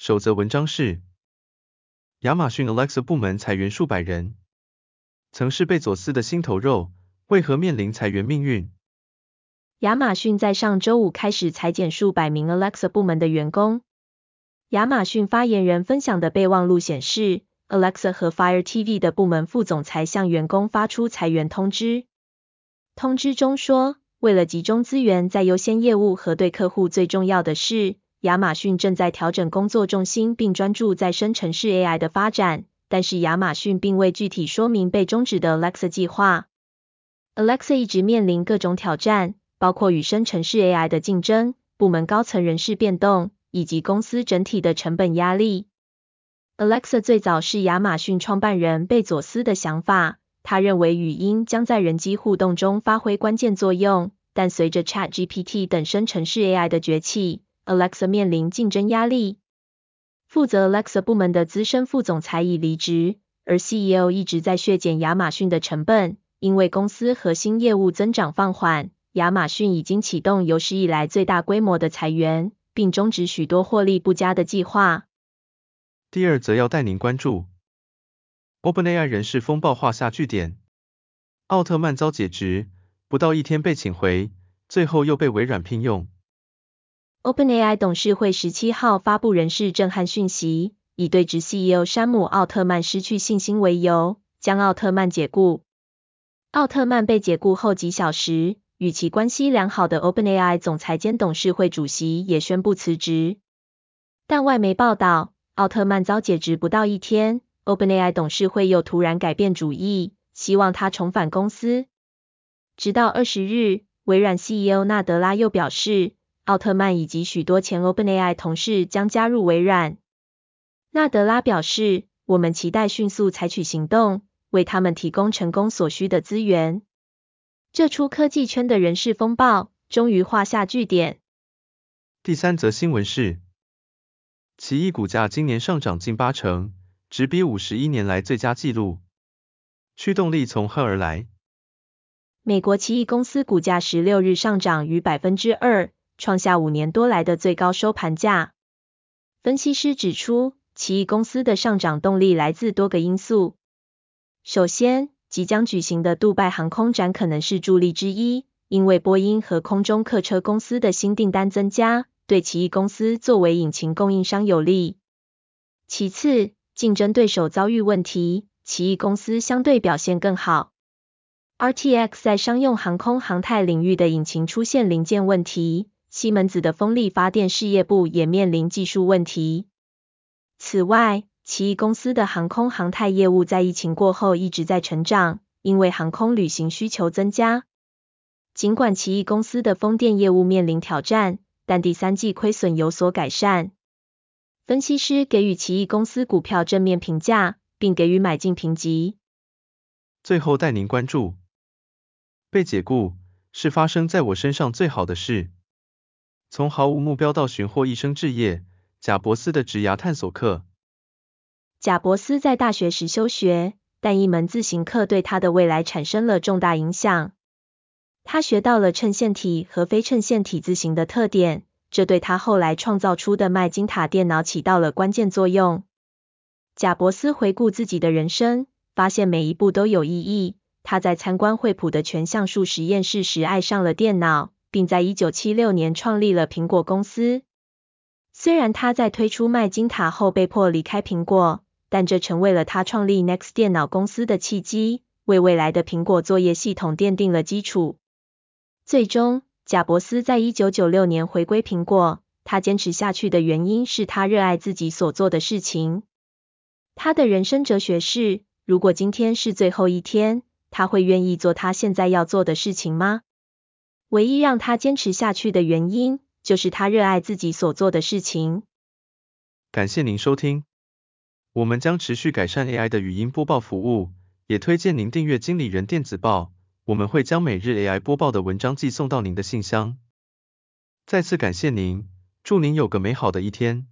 首则文章是：亚马逊 Alexa 部门裁员数百人，曾是贝佐斯的心头肉，为何面临裁员命运？亚马逊在上周五开始裁减数百名 Alexa 部门的员工。亚马逊发言人分享的备忘录显示，Alexa 和 Fire TV 的部门副总裁向员工发出裁员通知。通知中说，为了集中资源在优先业务和对客户最重要的事。亚马逊正在调整工作重心，并专注在生成式 AI 的发展，但是亚马逊并未具体说明被终止的 Alexa 计划。Alexa 一直面临各种挑战，包括与生成式 AI 的竞争、部门高层人事变动，以及公司整体的成本压力。Alexa 最早是亚马逊创办人贝佐斯的想法，他认为语音将在人机互动中发挥关键作用，但随着 ChatGPT 等生成式 AI 的崛起，Alexa 面临竞争压力，负责 Alexa 部门的资深副总裁已离职，而 CEO 一直在削减亚马逊的成本。因为公司核心业务增长放缓，亚马逊已经启动有史以来最大规模的裁员，并终止许多获利不佳的计划。第二则要带您关注，OpenAI 人事风暴画下句点，奥特曼遭解职，不到一天被请回，最后又被微软聘用。OpenAI 董事会十七号发布人事震撼讯息，以对执 CEO 山姆·奥特曼失去信心为由，将奥特曼解雇。奥特曼被解雇后几小时，与其关系良好的 OpenAI 总裁兼董事会主席也宣布辞职。但外媒报道，奥特曼遭解职不到一天，OpenAI 董事会又突然改变主意，希望他重返公司。直到二十日，微软 CEO 纳德拉又表示。奥特曼以及许多前 OpenAI 同事将加入微软。纳德拉表示：“我们期待迅速采取行动，为他们提供成功所需的资源。”这出科技圈的人事风暴终于画下句点。第三则新闻是：奇异股价今年上涨近八成，直逼五十一年来最佳纪录。驱动力从何而来？美国奇异公司股价十六日上涨逾百分之二。创下五年多来的最高收盘价。分析师指出，奇异公司的上涨动力来自多个因素。首先，即将举行的杜拜航空展可能是助力之一，因为波音和空中客车公司的新订单增加，对奇异公司作为引擎供应商有利。其次，竞争对手遭遇问题，奇异公司相对表现更好。RTX 在商用航空航太领域的引擎出现零件问题。西门子的风力发电事业部也面临技术问题。此外，奇异公司的航空航太业务在疫情过后一直在成长，因为航空旅行需求增加。尽管奇异公司的风电业务面临挑战，但第三季亏损有所改善。分析师给予奇异公司股票正面评价，并给予买进评级。最后带您关注，被解雇是发生在我身上最好的事。从毫无目标到寻获一生志业，贾伯斯的职涯探索课。贾伯斯在大学时休学，但一门自行课对他的未来产生了重大影响。他学到了衬线体和非衬线体字形的特点，这对他后来创造出的麦金塔电脑起到了关键作用。贾伯斯回顾自己的人生，发现每一步都有意义。他在参观惠普的全像素实验室时爱上了电脑。并在1976年创立了苹果公司。虽然他在推出麦金塔后被迫离开苹果，但这成为了他创立 Next 电脑公司的契机，为未来的苹果作业系统奠定了基础。最终，贾伯斯在1996年回归苹果。他坚持下去的原因是他热爱自己所做的事情。他的人生哲学是：如果今天是最后一天，他会愿意做他现在要做的事情吗？唯一让他坚持下去的原因，就是他热爱自己所做的事情。感谢您收听。我们将持续改善 AI 的语音播报服务，也推荐您订阅经理人电子报，我们会将每日 AI 播报的文章寄送到您的信箱。再次感谢您，祝您有个美好的一天。